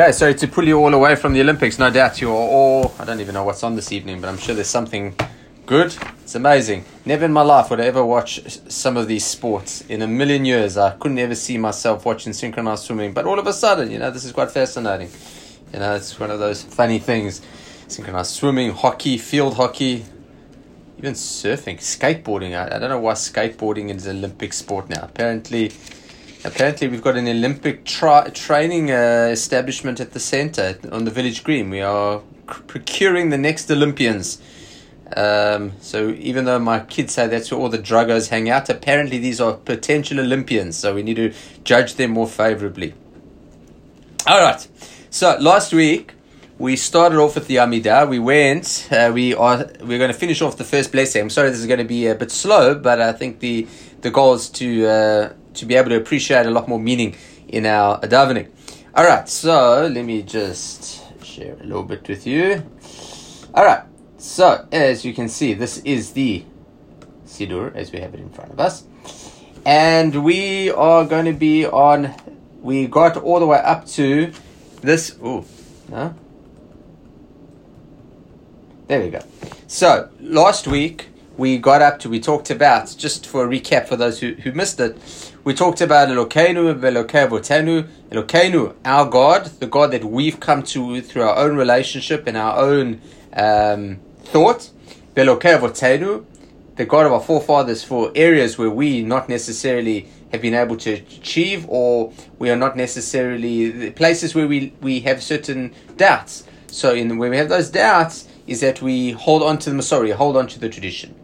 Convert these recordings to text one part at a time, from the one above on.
Okay, sorry to pull you all away from the Olympics. No doubt you're all, I don't even know what's on this evening, but I'm sure there's something good. It's amazing. Never in my life would I ever watch some of these sports. In a million years, I couldn't ever see myself watching synchronized swimming. But all of a sudden, you know, this is quite fascinating. You know, it's one of those funny things. Synchronized swimming, hockey, field hockey, even surfing, skateboarding. I, I don't know why skateboarding is an Olympic sport now. Apparently, apparently we've got an Olympic tra- training uh, establishment at the center on the village green. We are c- procuring the next Olympians. Um, so even though my kids say that's where all the druggos hang out, apparently these are potential Olympians. So we need to judge them more favorably. All right. So last week we started off with the Amidah. We went. Uh, we are. We're going to finish off the first blessing. I'm sorry this is going to be a bit slow, but I think the the goal is to uh, to be able to appreciate a lot more meaning in our davening. All right. So let me just share a little bit with you. All right. So as you can see, this is the Sidur as we have it in front of us, and we are going to be on. We got all the way up to this. Oh, no. There we go. So last week we got up to we talked about just for a recap for those who, who missed it. We talked about Elokeinu, Velokevotenu, Elokeinu, our God, the God that we've come to through our own relationship and our own um, thought. Velokevotenu, the God of our forefathers for areas where we not necessarily have been able to achieve or we are not necessarily the places where we, we have certain doubts. So in when we have those doubts, is that we hold on to the Masorah, hold on to the tradition.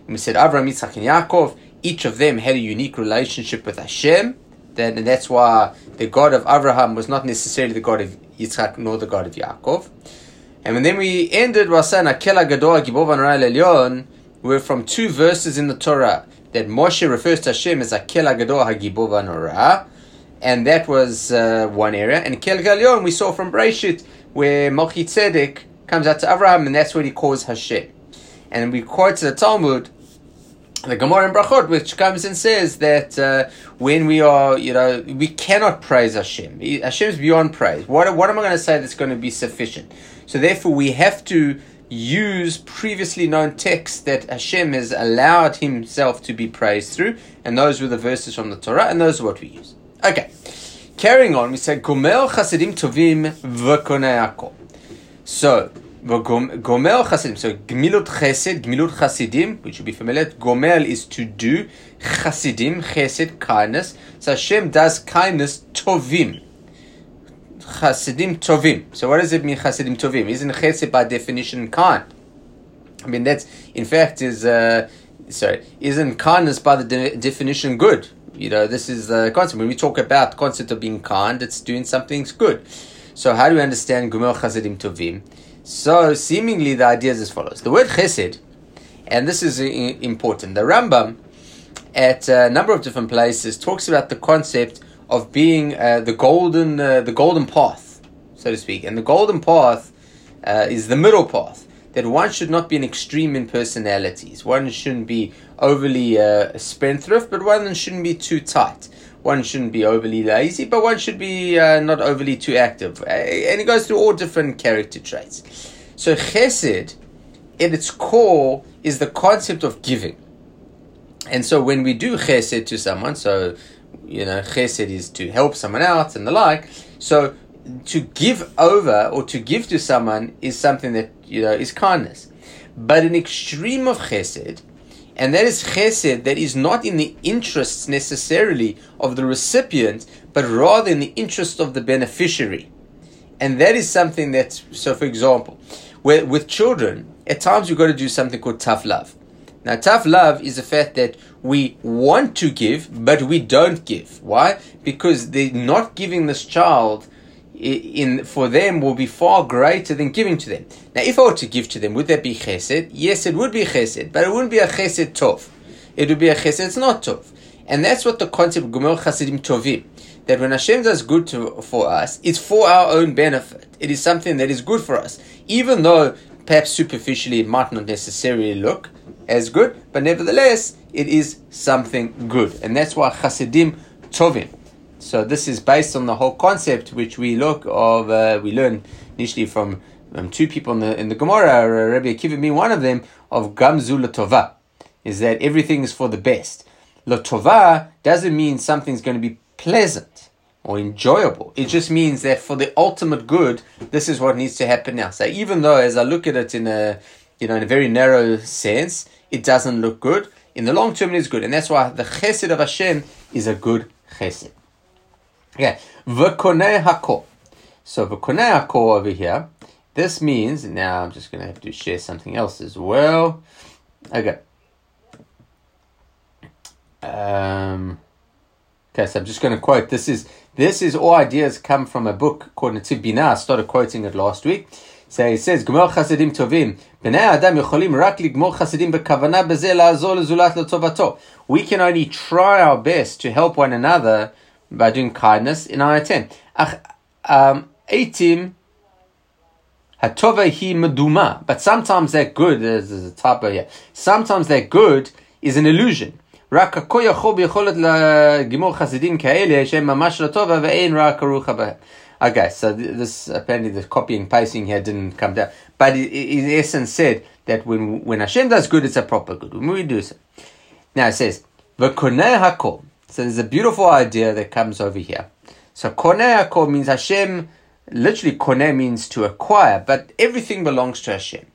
And we said Avraham, Yitzchak, and Yaakov, each of them had a unique relationship with Hashem. Then, and that's why the God of Abraham was not necessarily the God of Yitzchak nor the God of Yaakov. And then we ended Wasana Kela Gadol Gibov Elyon, we're from two verses in the Torah that Moshe refers to Hashem as Akel Gadol Hagibov Norah, and that was uh, one area. And Kel Galion we saw from Breshit where Malchi Tzedek comes out to Abraham, and that's what he calls Hashem. And we quote to the Talmud, the Gemara in Brachot, which comes and says that uh, when we are, you know, we cannot praise Hashem. Hashem is beyond praise. What, what am I going to say that's going to be sufficient? So therefore, we have to use previously known texts that Hashem has allowed Himself to be praised through, and those were the verses from the Torah, and those are what we use. Okay, carrying on, we say Gomel Chasidim Tovim So Gomel Chasidim. So Gmilut Chesed, Gmilut Chasidim, which you'll be familiar. Gomel is to do. Chasidim, Chesed, kindness. So Hashem does kindness Tovim. Chasidim Tovim. So what does it mean Chasidim Tovim? Isn't Chesed by definition kind? I mean that's in fact is uh, sorry isn't kindness by the de- definition good? You know this is the concept when we talk about concept of being kind, it's doing something good. So how do we understand Gomel Chasidim Tovim? So seemingly the idea is as follows: the word Chesed, and this is important. The Rambam at a number of different places talks about the concept of being uh, the golden uh, the golden path, so to speak. And the golden path uh, is the middle path. That one should not be an extreme in personalities. One shouldn't be overly uh, spendthrift, but one shouldn't be too tight. One shouldn't be overly lazy, but one should be uh, not overly too active. And it goes through all different character traits. So chesed, at its core, is the concept of giving. And so when we do chesed to someone, so you know, chesed is to help someone out and the like. So to give over or to give to someone is something that, you know, is kindness. But an extreme of chesed, and that is chesed that is not in the interests necessarily of the recipient, but rather in the interest of the beneficiary. And that is something that, so for example, where, with children, at times you've got to do something called tough love. Now, tough love is the fact that we want to give, but we don't give. Why? Because they're not giving this child in for them will be far greater than giving to them. Now, if I were to give to them, would that be chesed? Yes, it would be chesed, but it wouldn't be a chesed tov. It would be a chesed it's not tov. And that's what the concept of Gomel Chasidim Tovim. That when Hashem does good to, for us, it's for our own benefit. It is something that is good for us. Even though perhaps superficially it might not necessarily look, as good, but nevertheless, it is something good. And that's why Chasidim Tovim. So this is based on the whole concept which we look of uh, we learn initially from um, two people in the in the Gemara, Rabbi Akiva being one of them, of Gamzu Latova, is that everything is for the best. Latova doesn't mean something's going to be pleasant or enjoyable. It just means that for the ultimate good, this is what needs to happen now. So even though, as I look at it in a you know in a very narrow sense, it doesn't look good. In the long term, it is good, and that's why the Chesed of Hashem is a good Chesed. Okay, v'konei hakol. So v'konei hakol over here. This means now I'm just going to have to share something else as well. Okay. Um, okay, so I'm just going to quote. This is this is all ideas come from a book called Netziv Bina. I started quoting it last week. So it says, גמור חסדים טובים. בני האדם יכולים רק לגמור חסדים בכוונה בזה לעזור לזולת לטובתו. We can only try our best to help one another by doing kindness in our attempt. אך eitim hatova hi meduma. But sometimes that good, there's, there's a typo here. Sometimes that good is an illusion. רק הכל יכול ביכולת לגמור חסידים כאלה שהם ממש לא טובה ואין רק כרוכה בהם. Okay, so this apparently the copying pasting here didn't come down, but it, it, in essence said that when when Hashem does good, it's a proper good. When we do so, now it says v'konei hakol. So there's a beautiful idea that comes over here. So konei hakol means Hashem. Literally, konei means to acquire, but everything belongs to Hashem.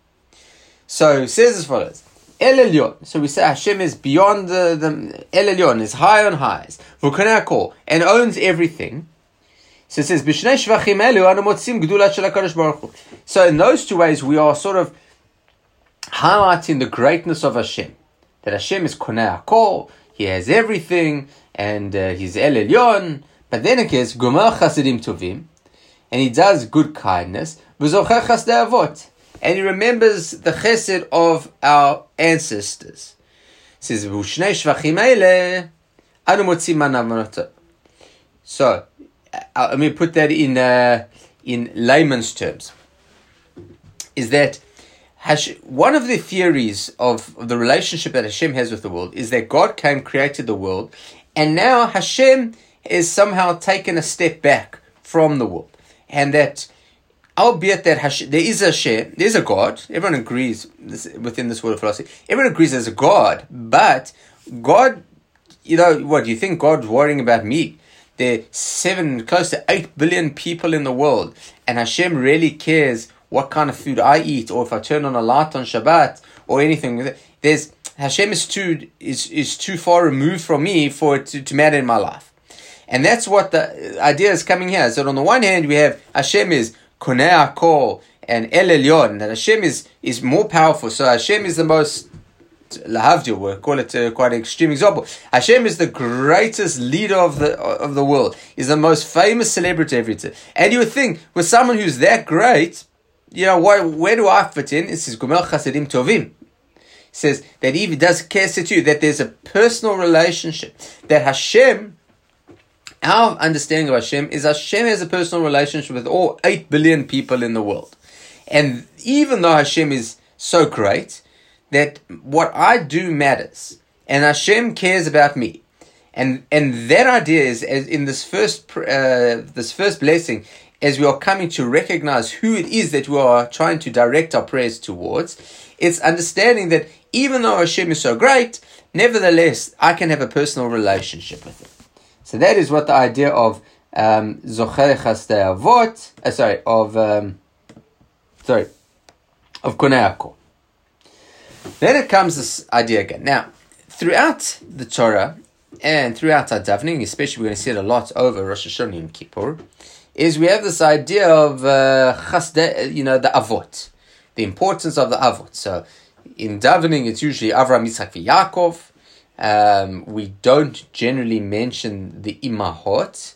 So it says as follows. El Elyon. So we say Hashem is beyond the, the El Elyon, is high on highs. V'konei and owns everything. So it says, Bishnei Shvachim Elu Anamotsim Gdula Shalakarish Baruch. So in those two ways, we are sort of highlighting the greatness of Hashem. That Hashem is Konei Hakol, He has everything, and uh, He's El Elyon. But then it says, Gomel Chasidim Tovim, and He does good kindness, and He remembers the chesed of our ancestors. It says, So, uh, let me put that in uh, in layman's terms. Is that One of the theories of, the relationship that Hashem has with the world is that God came, created the world, and now Hashem is somehow taken a step back from the world, and that albeit that Hashem, there is a Hashem, there's a God. Everyone agrees this, within this world of philosophy. Everyone agrees there's a God, but God, you know, what you think God's worrying about me? There are seven, close to eight billion people in the world, and Hashem really cares what kind of food I eat, or if I turn on a light on Shabbat, or anything. There's Hashem is too is is too far removed from me for it to, to matter in my life, and that's what the idea is coming here. So on the one hand, we have Hashem is Konei Hakol and El Elyon, that Hashem is is more powerful. So Hashem is the most lahavdil, we call it uh, quite an extreme example. Hashem is the greatest leader of the of the world. He's the most famous celebrity everything. And you would think with someone who's that great, you know, where, where do I fit in? It says Gomel Chasidim Tovim. It says that even does care to you that there's a personal relationship that Hashem. Our understanding of Hashem is Hashem has a personal relationship with all 8 billion people in the world. And even though Hashem is so great, that what I do matters, and Hashem cares about me, and and that idea is in this first uh, this first blessing, as we are coming to recognize who it is that we are trying to direct our prayers towards, it's understanding that even though Hashem is so great, nevertheless I can have a personal relationship with Him. So that is what the idea of um, Avot, uh, sorry, of um, sorry, of Konei then it comes this idea again. Now, throughout the Torah and throughout our davening, especially we're going to see it a lot over Rosh Hashanah and Kippur, is we have this idea of uh, you know, the avot, the importance of the avot. So, in davening, it's usually Avram, Yitzchak, Yaakov. Um, we don't generally mention the imahot,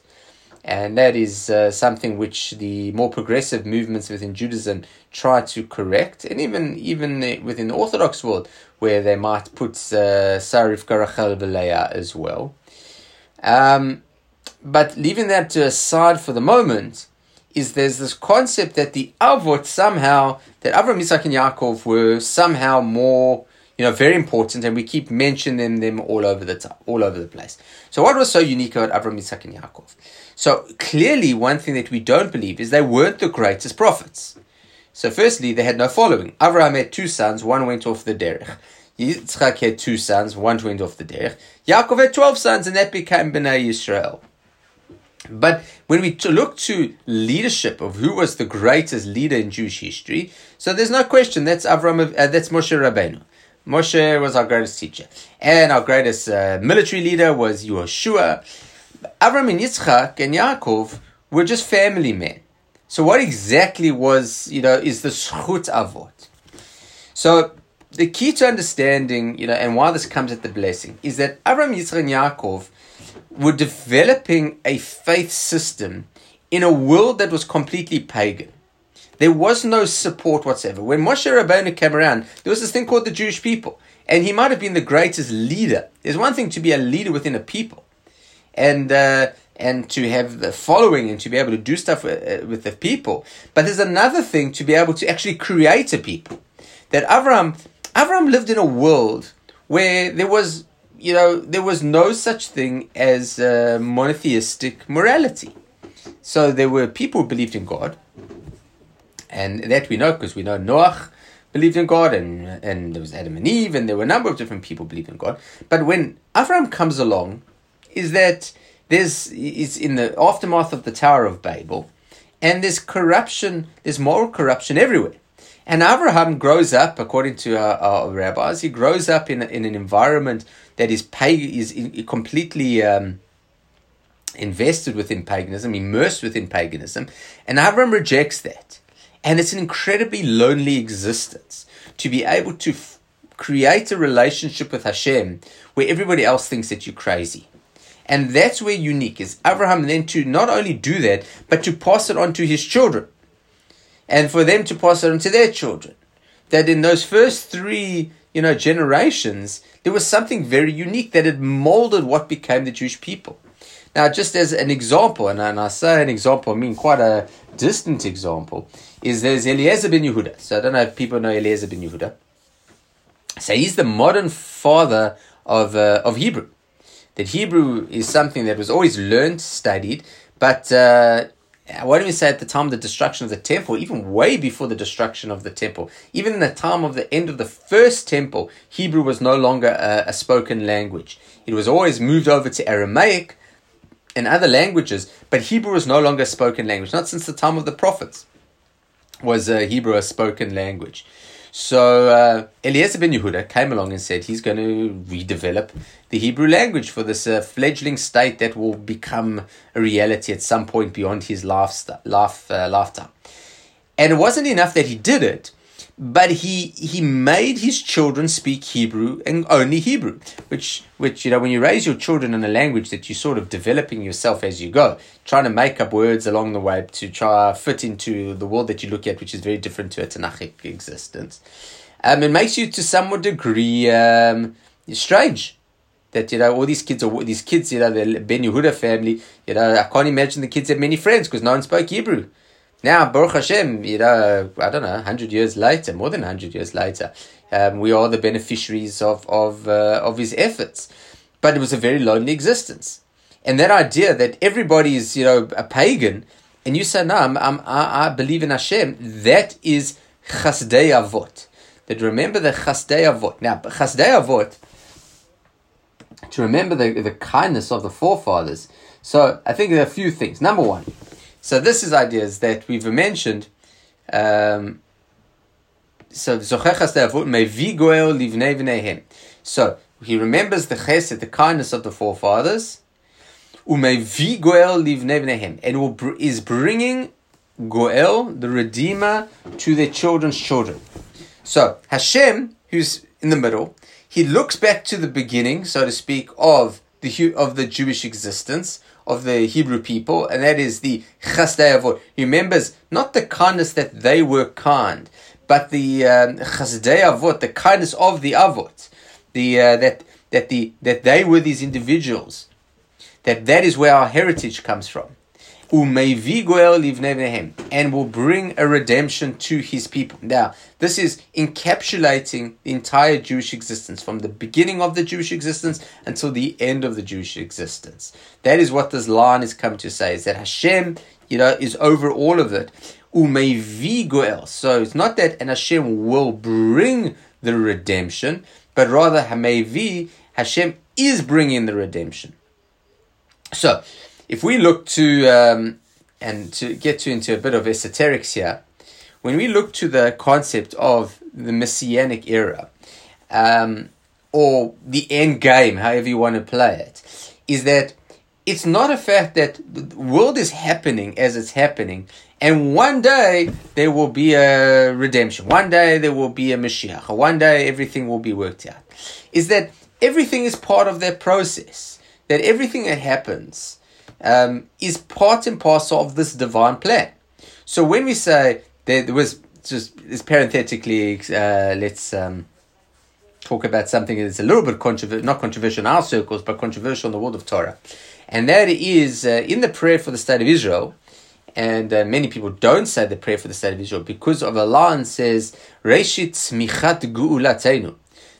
and that is uh, something which the more progressive movements within Judaism try to correct, and even even within the Orthodox world, where they might put uh, Sarif Karachel Veleya as well. Um, but leaving that to aside for the moment, is there's this concept that the Avot somehow, that Avram, Isaac, and Yaakov were somehow more, you know, very important, and we keep mentioning them all over the time, all over the place. So, what was so unique about Avram, Yitzhak, and Yaakov? So, clearly, one thing that we don't believe is they weren't the greatest prophets. So, firstly, they had no following. Avraham had two sons, one went off the derech. Yitzchak had two sons, one went off the derech. Yaakov had twelve sons, and that became Bnei Yisrael. But when we look to leadership of who was the greatest leader in Jewish history, so there's no question that's Avram, uh, that's Moshe Rabbeinu. Moshe was our greatest teacher, and our greatest uh, military leader was Yehoshua. Avram and Yitzchak and Yaakov were just family men. So what exactly was you know is the schut avot? So the key to understanding you know and why this comes at the blessing is that Avram, Yitzchak, and Yaakov were developing a faith system in a world that was completely pagan. There was no support whatsoever. When Moshe Rabbeinu came around, there was this thing called the Jewish people. And he might have been the greatest leader. There's one thing to be a leader within a people and, uh, and to have the following and to be able to do stuff with, uh, with the people. But there's another thing to be able to actually create a people. That Avram, Avram lived in a world where there was you know, there was no such thing as uh, monotheistic morality. So there were people who believed in God, and that we know because we know Noach believed in God, and and there was Adam and Eve, and there were a number of different people believed in God. But when Avram comes along, is that there's is in the aftermath of the Tower of Babel, and there's corruption, there's moral corruption everywhere. And Abraham grows up, according to our, our rabbis, he grows up in, in an environment that is pag- is completely um, invested within paganism, immersed within paganism, and Avram rejects that. And it's an incredibly lonely existence to be able to f- create a relationship with Hashem where everybody else thinks that you're crazy. And that's where unique is Abraham then to not only do that, but to pass it on to his children. And for them to pass it on to their children. That in those first three you know, generations, there was something very unique that had molded what became the Jewish people. Now, just as an example, and, and I say an example, I mean quite a distant example, is there's Eliezer ben Yehuda. So I don't know if people know Eliezer ben Yehuda. So he's the modern father of, uh, of Hebrew. That Hebrew is something that was always learned, studied, but uh, why don't we say at the time of the destruction of the temple, even way before the destruction of the temple, even in the time of the end of the first temple, Hebrew was no longer a, a spoken language. It was always moved over to Aramaic and other languages, but Hebrew was no longer a spoken language. Not since the time of the prophets was uh, Hebrew a spoken language. So uh, Eliezer ben Yehuda came along and said he's going to redevelop the Hebrew language for this uh, fledgling state that will become a reality at some point beyond his life, life uh, lifetime. And it wasn't enough that he did it, but he he made his children speak Hebrew and only Hebrew, which which you know when you raise your children in a language that you're sort of developing yourself as you go, trying to make up words along the way to try fit into the world that you look at, which is very different to a Tanakhic existence. Um, it makes you to somewhat degree um, strange that you know all these kids are these kids you know the Ben Yehuda family you know I can't imagine the kids had many friends because no one spoke Hebrew now, Baruch Hashem, you know, I don't know, 100 years later, more than 100 years later, um, we are the beneficiaries of, of, uh, of his efforts. But it was a very lonely existence. And that idea that everybody is, you know, a pagan, and you say, no, I'm, I'm, I, I believe in Hashem, that is chasdei avot. That remember the chasdei avot. Now, chasdei avot, to remember the, the kindness of the forefathers. So I think there are a few things. Number one, so this is ideas that we've mentioned. Um, so So he remembers the chesed, the kindness of the forefathers, and will, is bringing goel, the redeemer, to their children's children. So Hashem, who's in the middle, he looks back to the beginning, so to speak, of the of the Jewish existence, of the Hebrew people, and that is the chasdei avot. He remembers not the kindness that they were kind, but the um, chasdei avot, the kindness of the avot, the uh, that that the that they were these individuals, that that is where our heritage comes from, and will bring a redemption to his people. Now, this is encapsulating the entire Jewish existence from the beginning of the Jewish existence until the end of the Jewish existence. That is what this line is come to say: is that Hashem, you know, is over all of it. Umevi So it's not that and Hashem will bring the redemption, but rather Hamevi, Hashem is bringing the redemption. So, if we look to um, and to get to into a bit of esoterics here, when we look to the concept of the messianic era, um, or the end game, however you want to play it, is that it's not a fact that the world is happening as it's happening, and one day there will be a redemption. One day there will be a Mashiach. One day everything will be worked out. Is that everything is part of that process? That everything that happens um, is part and parcel of this divine plan. So when we say there was just this parenthetically, uh, let's um, talk about something that's a little bit controversial, not controversial in our circles, but controversial in the world of Torah. And that is uh, in the prayer for the state of Israel, and uh, many people don't say the prayer for the state of Israel because of Allah and says, Reshit smichat gu'ulatenu,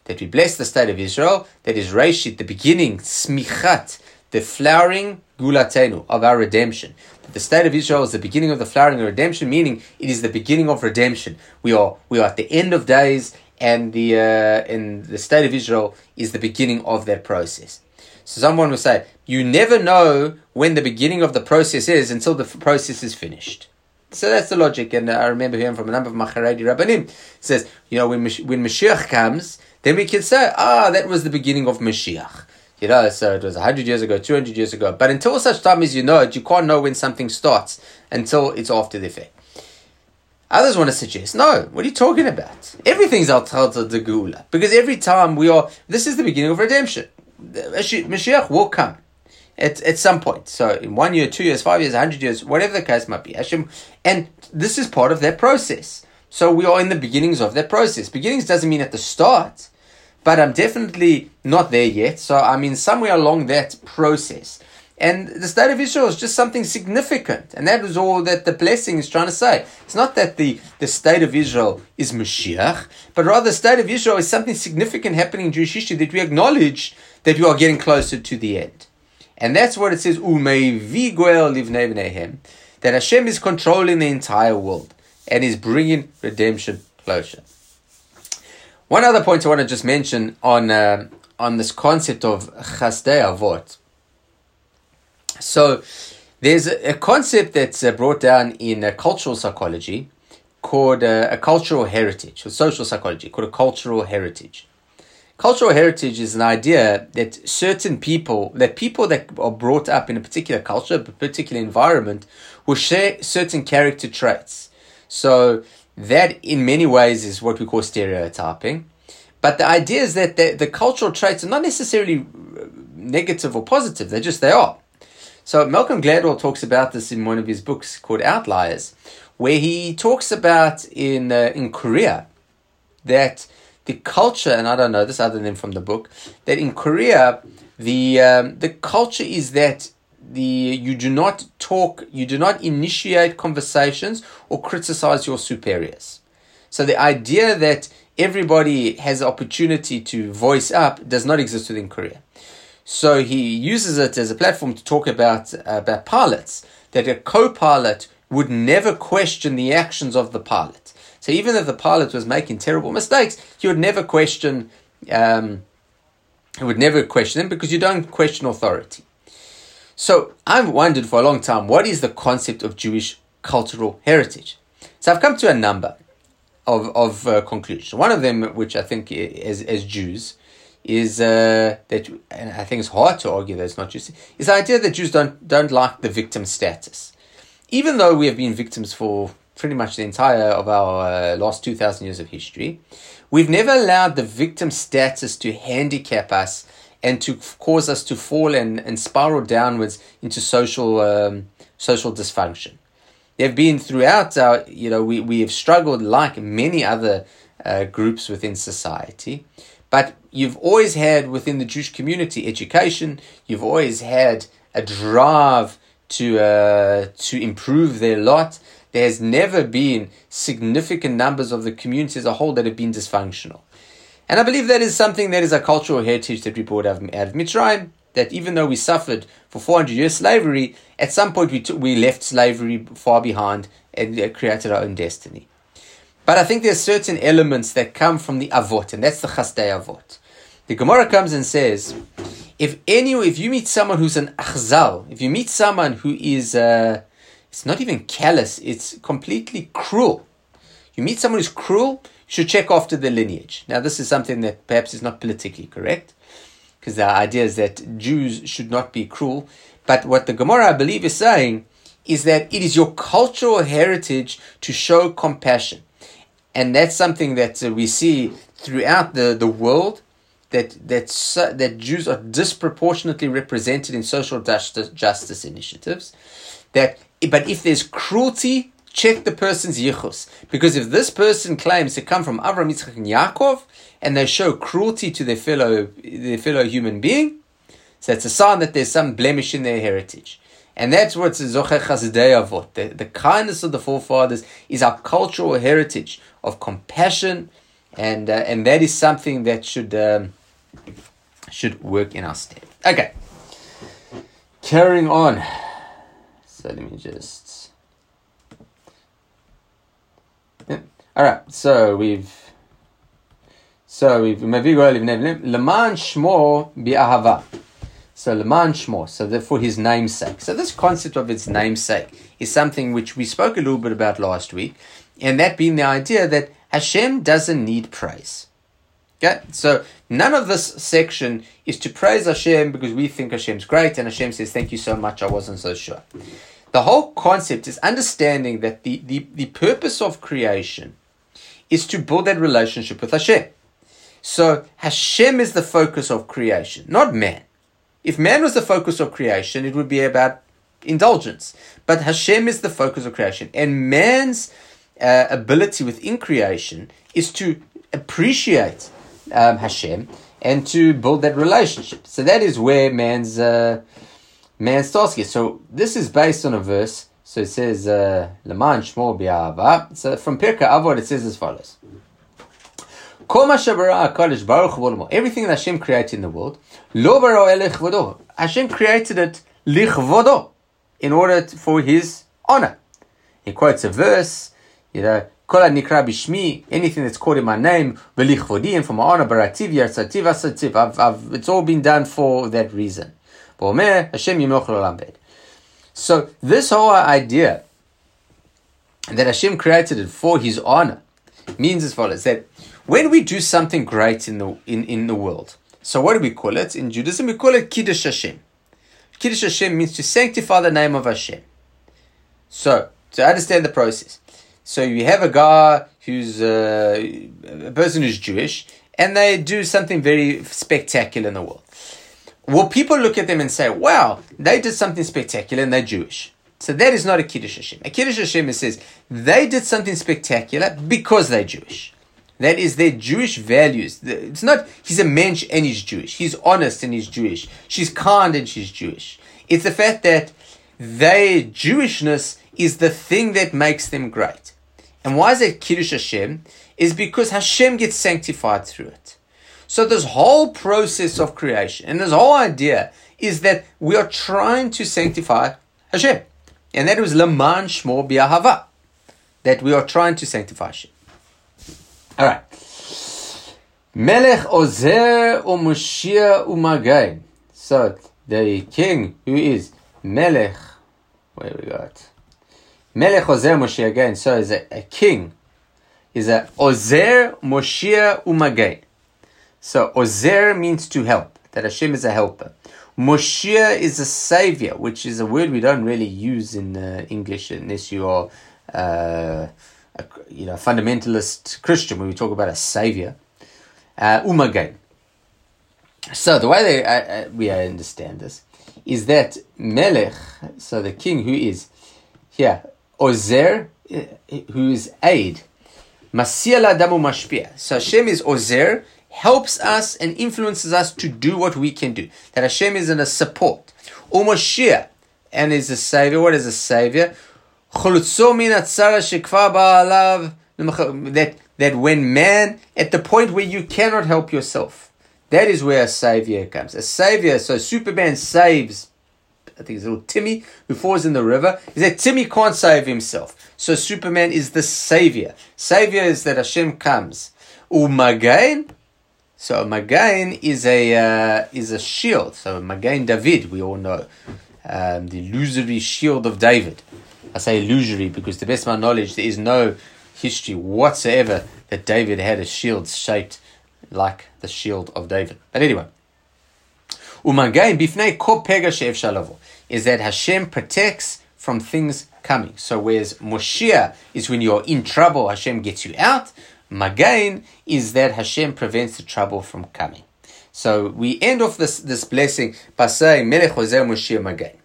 that we bless the state of Israel, that is Reshit, the beginning, smichat, the flowering gulatenu of our redemption. The state of Israel is the beginning of the flowering of redemption, meaning it is the beginning of redemption. We are we are at the end of days, and the uh, and the state of Israel is the beginning of that process. So someone will say, you never know when the beginning of the process is until the process is finished. So that's the logic, and I remember hearing from a number of Macharedi Rabbanim. says, you know, when when Mashiach comes, then we can say, ah, that was the beginning of Mashiach. You know, so it was 100 years ago, 200 years ago. But until such time as you know it, you can't know when something starts until it's after the fact. Others want to suggest, no, what are you talking about? Everything's al the Geula. Because every time we are, this is the beginning of redemption. Mashiach will come at, at some point. So in one year, two years, five years, hundred years, whatever the case might be. Hashem, and this is part of that process. So we are in the beginnings of that process. Beginnings doesn't mean at the start but I'm definitely not there yet. So I'm in somewhere along that process. And the state of Israel is just something significant. And that is all that the blessing is trying to say. It's not that the, the state of Israel is Mashiach, but rather the state of Israel is something significant happening in Jewish history that we acknowledge that we are getting closer to the end. And that's what it says, that Hashem is controlling the entire world and is bringing redemption closer. One other point I want to just mention on uh, on this concept of chasdei avot. So there's a, concept that's uh, brought down in uh, cultural psychology called uh, a cultural heritage, or social psychology called a cultural heritage. Cultural heritage is an idea that certain people, that people that are brought up in a particular culture, a particular environment, will share certain character traits. So that in many ways is what we call stereotyping. But the idea is that the, the cultural traits are not necessarily uh, negative or positive, they're just they are. So Malcolm Gladwell talks about this in one of his books called Outliers, where he talks about in uh, in Korea that the culture, and I don't know this other than from the book, that in Korea the um, the culture is that the you do not talk, you do not initiate conversations or criticize your superiors. So the idea that everybody has the opportunity to voice up does not exist within Korea. So he uses it as a platform to talk about about pilots that a co-pilot would never question the actions of the pilot. So even if the pilot was making terrible mistakes, he would never question. Um, he would never question them because you don't question authority. So I've wondered for a long time what is the concept of Jewish cultural heritage. So I've come to a number of of uh, conclusions. One of them, which I think as as Jews, is uh, that, and I think it's hard to argue that it's not Jews, is the idea that Jews don't don't like the victim status, even though we have been victims for pretty much the entire of our uh, last two thousand years of history. We've never allowed the victim status to handicap us and to cause us to fall and, and spiral downwards into social um, social dysfunction. There have been throughout our, you know, we, we have struggled like many other uh, groups within society, but you've always had within the Jewish community education, you've always had a drive to uh, to improve their lot. There has never been significant numbers of the community as a whole that have been dysfunctional. And I believe that is something that is a cultural heritage that we brought out of, out of Mitzrayim, that even though we suffered for 400 years slavery, at some point we, we left slavery far behind and uh, created our own destiny. But I think there's certain elements that come from the avot, and that's the chasdei avot. The Gemara comes and says, if any, if you meet someone who's an achzar, if you meet someone who is, uh, it's not even callous, it's completely cruel. You meet someone who's cruel, should check after the lineage. Now, this is something that perhaps is not politically correct, because the idea is that Jews should not be cruel. But what the Gemara, I believe, is saying is that it is your cultural heritage to show compassion. And that's something that uh, we see throughout the, the world that that that Jews are disproportionately represented in social justice, justice initiatives. That but if there's cruelty, check the person's yichus because if this person claims to come from Avram, Yitzchak, and Yaakov, and they show cruelty to their fellow their fellow human being, so it's a sign that there's some blemish in their heritage. And that's what's Chassidei Avot. The, the kindness of the forefathers is our cultural heritage of compassion, and uh, and that is something that should um, should work in our stead. Okay, carrying on. So let me just. Yeah. All right, so we've. So we've Leman Shmo bi'ahava. So Leman Shmo, so the, for his namesake. So this concept of its namesake is something which we spoke a little bit about last week, and that being the idea that Hashem doesn't need praise. Okay, so none of this section is to praise Hashem because we think Hashem's great, and Hashem says, "Thank you so much. I wasn't so sure." The whole concept is understanding that the, the, the purpose of creation is to build that relationship with Hashem. So Hashem is the focus of creation, not man. If man was the focus of creation, it would be about indulgence. But Hashem is the focus of creation. And man's uh, ability within creation is to appreciate um, Hashem and to build that relationship. So that is where man's uh, man's task is. So this is based on a verse. So it says, uh, "Leman shmo bi'ava." So from Pirkei Avot it says as follows: Everything that Hashem created in the world, Hashem created it lichvodo, in order for His honor. He quotes a verse, you know, nikra bishmi, anything that's called in my name, v'lichvodi, and for my honor, barativ, yarsativ, asativ. It's all been done for that reason. So this whole idea that Hashem created it for His honor means as follows: that when we do something great in the in, in the world, so what do we call it in Judaism? We call it Kiddush Hashem. Kiddush Hashem means to sanctify the name of Hashem. So to understand the process, so you have a guy who's uh, a person who's Jewish, and they do something very spectacular in the world. Will people look at them and say, "Wow, they did something spectacular and they're Jewish"? So that is not a Kiddush Hashem. A Kiddush Hashem says they did something spectacular because they're Jewish. That is their Jewish values. It's not he's a mensch and he's Jewish. He's honest and he's Jewish. She's kind and she's Jewish. It's the fact that their Jewishness is the thing that makes them great. And why is it Kiddush Hashem? Is because Hashem gets sanctified through it. So this whole process of creation and this whole idea is that we are trying to sanctify Hashem. And that was Laman Shmo Bi'ahava. That we are trying to sanctify Hashem. All right. Melech Ozer Umushia Umagain. So the king who is Melech, where we got Melech Ozer Moshe again. So is a, a king is a Ozer Moshe Umagain. So Ozer means to help. That Hashem is a helper. Moshe is a savior, which is a word we don't really use in uh, English unless you are uh, a, you know, fundamentalist Christian when we talk about a savior. Uh. So the way they, uh, uh, we understand this is that Melech, so the king who is here, Ozer, uh, who is aid, Masiyah Damu Mashpia. So Hashem is Ozer, helps us and influences us to do what we can do. That Hashem is in a support. Or and is a savior. What is a savior? That that when man at the point where you cannot help yourself, that is where a savior comes. A savior. So Superman saves. I think it's little Timmy who falls in the river. Is that Timmy can't save himself. So Superman is the savior. Savior is that Hashem comes. Umagain. So Magain is a uh, is a shield. So Magain David, we all know, um, the illusory shield of David. I say illusory because, to the best of my knowledge, there is no history whatsoever that David had a shield shaped like the shield of David. But anyway, Umagain bifnei ko pega she'ef is that Hashem protects from things coming. So whereas Moshiach is when you're in trouble, Hashem gets you out. Magain is that Hashem prevents the trouble from coming. So we end off this, this blessing by saying Melech Ozer Moshiach Magain.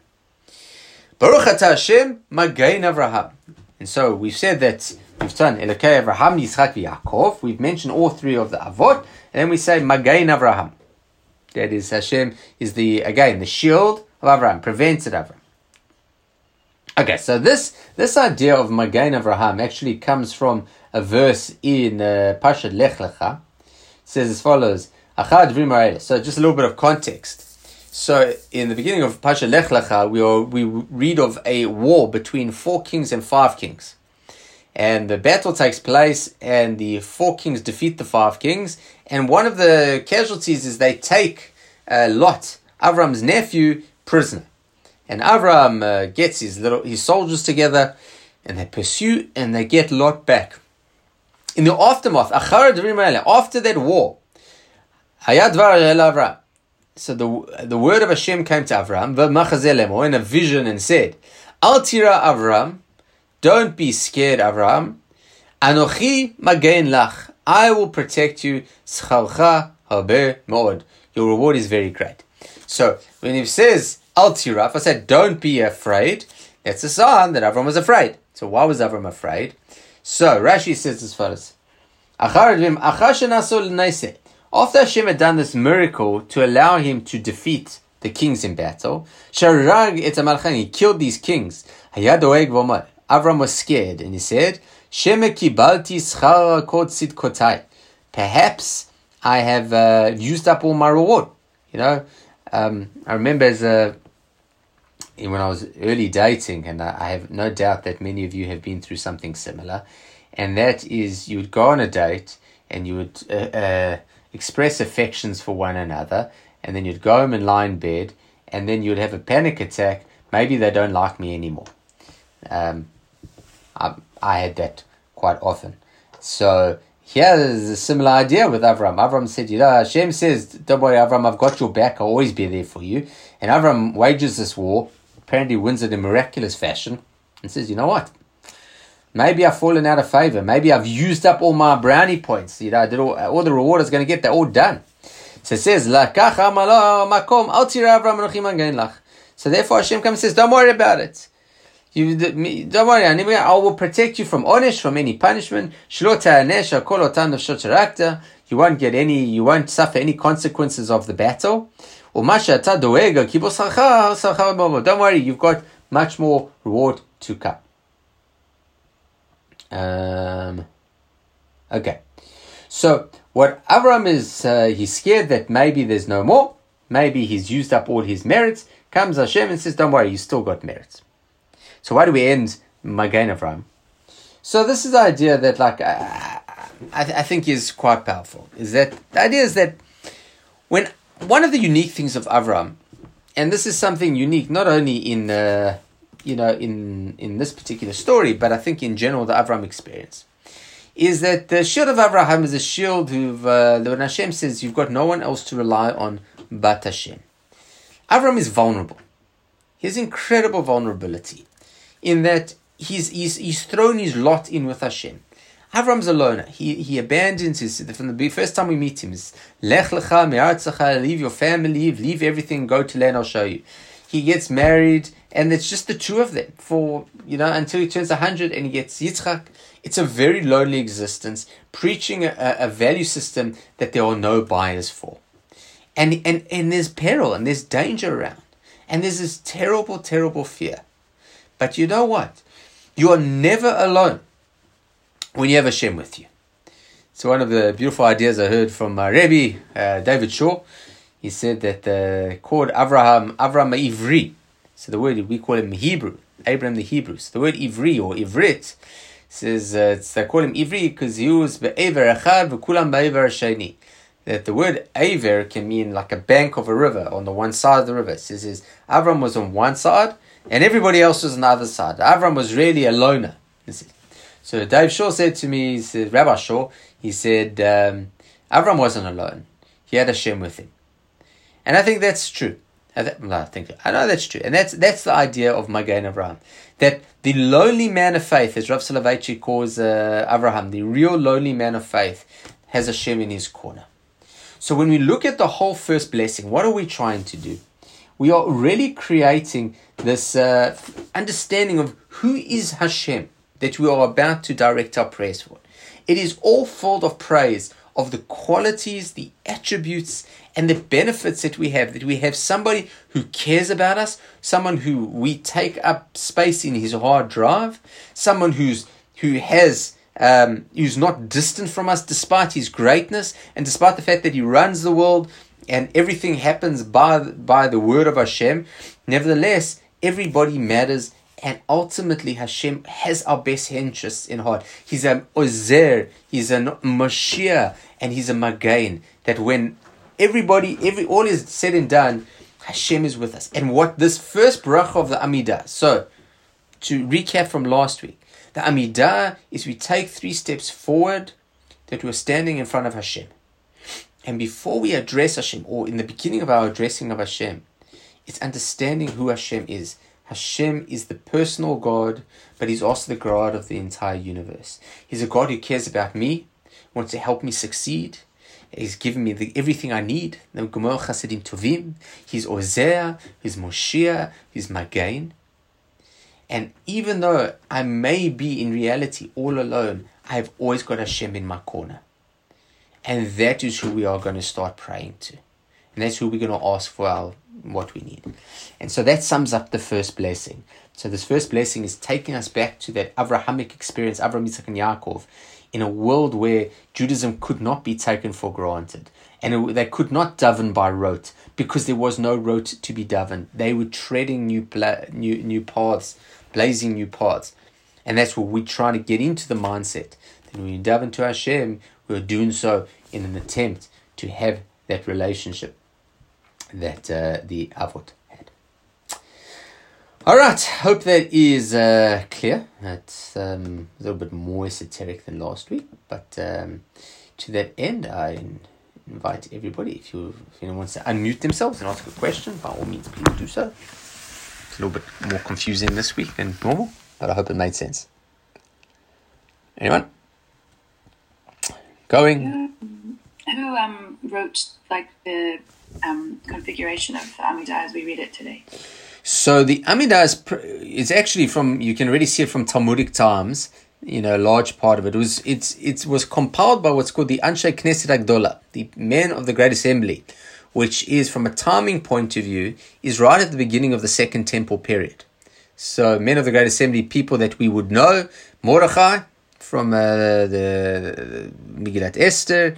Baruch Ata Hashem Magain Avraham. And so we've said that we've done Elokei Avraham, Yitzchak, Yaakov. We've mentioned all three of the Avot, and then we say Magain Avraham. That is Hashem is the again the shield of Avraham, prevents it Avraham. Okay, so this this idea of Magain Avraham actually comes from a verse in uh, Pasha Lech Lecha. It says as follows: So just a little bit of context. So in the beginning of Pasha Lech Lecha, we are, we read of a war between four kings and five kings, and the battle takes place, and the four kings defeat the five kings, and one of the casualties is they take uh, Lot, Avram's nephew, prisoner. And Avram uh, gets his little his soldiers together, and they pursue and they get Lot back. In the aftermath, after that war, so the the word of Hashem came to Avram in a vision and said, Al tira Avram, don't be scared, Avram. Anochi magen lach, I will protect you. Schalcha habe mood. Your reward is very great. So when he says Al tiraf. I said, don't be afraid. That's a sign that Avram was afraid. So why was Avram afraid? So Rashi says as follows. After Hashem had done this miracle to allow him to defeat the kings in battle, he killed these kings. Avram was scared and he said, Perhaps I have uh, used up all my reward. You know, um, I remember as a when I was early dating, and I have no doubt that many of you have been through something similar, and that is you would go on a date and you would uh, uh, express affections for one another, and then you'd go home and lie in bed, and then you'd have a panic attack. Maybe they don't like me anymore. Um, I, I had that quite often. So here is a similar idea with Avram. Avram said, you know, Hashem says, don't worry, Avram, I've got your back. I'll always be there for you. And Avram wages this war apparently wins it in miraculous fashion and says, you know what? Maybe I've fallen out of favor. Maybe I've used up all my brownie points. You know, I did all, all the reward I was going to get, they're all done. So it says, So therefore Hashem comes and says, don't worry about it. You don't worry, I will protect you from onish, from any punishment. You won't get any, you won't suffer any consequences of the battle. Don't worry, you've got much more reward to come. Um, okay. So what Avram is, uh, he's scared that maybe there's no more. Maybe he's used up all his merits. Comes Hashem and says, don't worry, you still got merits. So why do we end Magain Avram? So this is the idea that like, uh, I, I think is quite powerful. Is that, the idea is that when one of the unique things of Avram, and this is something unique not only in uh, you know in in this particular story, but I think in general the Avram experience, is that the shield of Avraham is a shield who uh, when Hashem says you've got no one else to rely on but Hashem. Avram is vulnerable. Has incredible vulnerability, in that he's he's he's thrown his lot in with Hashem. Avram's a loner. He he abandons his from the first time we meet him. Is lech lecha leave your family, leave, leave everything, go to land. I'll show you. He gets married, and it's just the two of them for you know until he turns hundred and he gets Yitzchak. It's a very lonely existence, preaching a, a value system that there are no buyers for, and and and there's peril and there's danger around. And there's this terrible, terrible fear. But you know what? You are never alone when you have Hashem with you. So one of the beautiful ideas I heard from my Rebbe, uh, David Shaw, he said that uh, called Avraham, Avraham Ivri. So the word, we call him Hebrew, Abraham the Hebrew. So the word Ivri or Ivrit says, uh, they call him Ivri because he was be'ever echad v'kulam be'ever sheni. That the word Aver can mean like a bank of a river on the one side of the river. It says, is Avram was on one side and everybody else was on the other side. Avram was really a loner. So Dave Shaw said to me, he said, Rabbi Shaw, he said, um, Avram wasn't alone. He had Hashem with him. And I think that's true. I, think I know that's true, and that's that's the idea of Magen Avraham, that the lonely man of faith, as Rav Soloveitchik calls uh, Avraham, the real lonely man of faith, has Hashem in his corner. So when we look at the whole first blessing, what are we trying to do? We are really creating this uh, understanding of who is Hashem that we are about to direct our prayers for. It is all full of praise of the qualities, the attributes, and the benefits that we have. That we have somebody who cares about us, someone who we take up space in his hard drive, someone who's who has um, who's not distant from us despite his greatness and despite the fact that he runs the world and everything happens by by the word of Hashem. Nevertheless, everybody matters and ultimately Hashem has our best interests in heart. He's an Ozer, he's a Moshia, and he's a Magen. That when everybody, every all is said and done, Hashem is with us. And what this first bracha of the Amidah. So, to recap from last week, the Amidah is we take three steps forward that we're standing in front of Hashem. And before we address Hashem, or in the beginning of our addressing of Hashem, it's understanding who Hashem is. Hashem is the personal God, but He's also the God of the entire universe. He's a God who cares about me, wants to help me succeed. He's given me the, everything I need. He's Ozer, He's Moshia, He's Magen. And even though I may be in reality all alone, I have always got Hashem in my corner. And that is who we are going to start praying to. And that's who we're going to ask for our what we need. And so that sums up the first blessing. So this first blessing is taking us back to that Avrahamic experience, Avraham, Yitzchak, and Yaakov, in a world where Judaism could not be taken for granted. And it, they could not daven by rote because there was no rote to be daven. They were treading new, pla- new, new paths, blazing new paths. And that's what we're trying to get into the mindset. That when we daven to Hashem, we're doing so in an attempt to have that relationship that uh, the Avot had. All right, hope that is uh, clear. That's um, a little bit more esoteric than last week, but um, to that end, I invite everybody, if, you, if anyone wants to unmute themselves and ask a question, by all means, please do so. It's a little bit more confusing this week than normal, but I hope it made sense. Anyone? Going? Who um, wrote like the um, configuration of the Amidah as we read it today? So the Amidah is, is actually from you can already see it from Talmudic times. You know, a large part of it. it was it's it was compiled by what's called the Anshe Knesset HaGedolah, the men of the Great Assembly, which is from a timing point of view is right at the beginning of the Second Temple period. So men of the Great Assembly, people that we would know, Mordechai from uh, the, the Megillat Esther,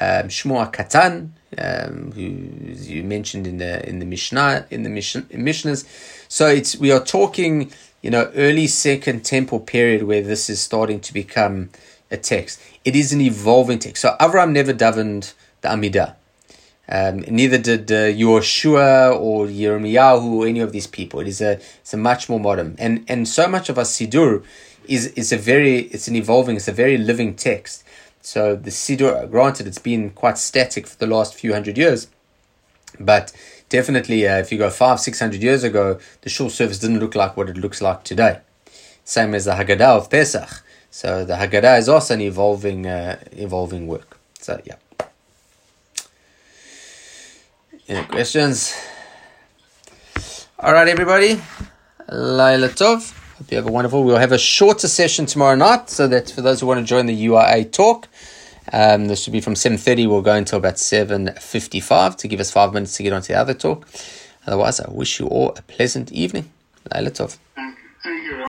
um, Katan, um, who you mentioned in the in the Mishnah in the Mishnah, Mishnahs. So it's we are talking, you know, early Second Temple period where this is starting to become a text. It is an evolving text. So Avram never davened the Amidah. Um, neither did uh, Yoshua or Yirmiyahu or any of these people. It is a it's a much more modern and and so much of our Siddur is is a very it's an evolving it's a very living text. So the Siddur, granted, it's been quite static for the last few hundred years, but definitely uh, if you go five, six hundred years ago, the shul service didn't look like what it looks like today. Same as the Haggadah of Pesach. So the Haggadah is also an evolving, uh, evolving work. So yeah. Any questions? All right, everybody. Laila Tov. Hope you have a wonderful. We'll have a shorter session tomorrow night, so that for those who want to join the UIA talk, um, this should be from 7.30. We'll go until about 7.55 to give us five minutes to get onto the other talk. Otherwise, I wish you all a pleasant evening. Tov.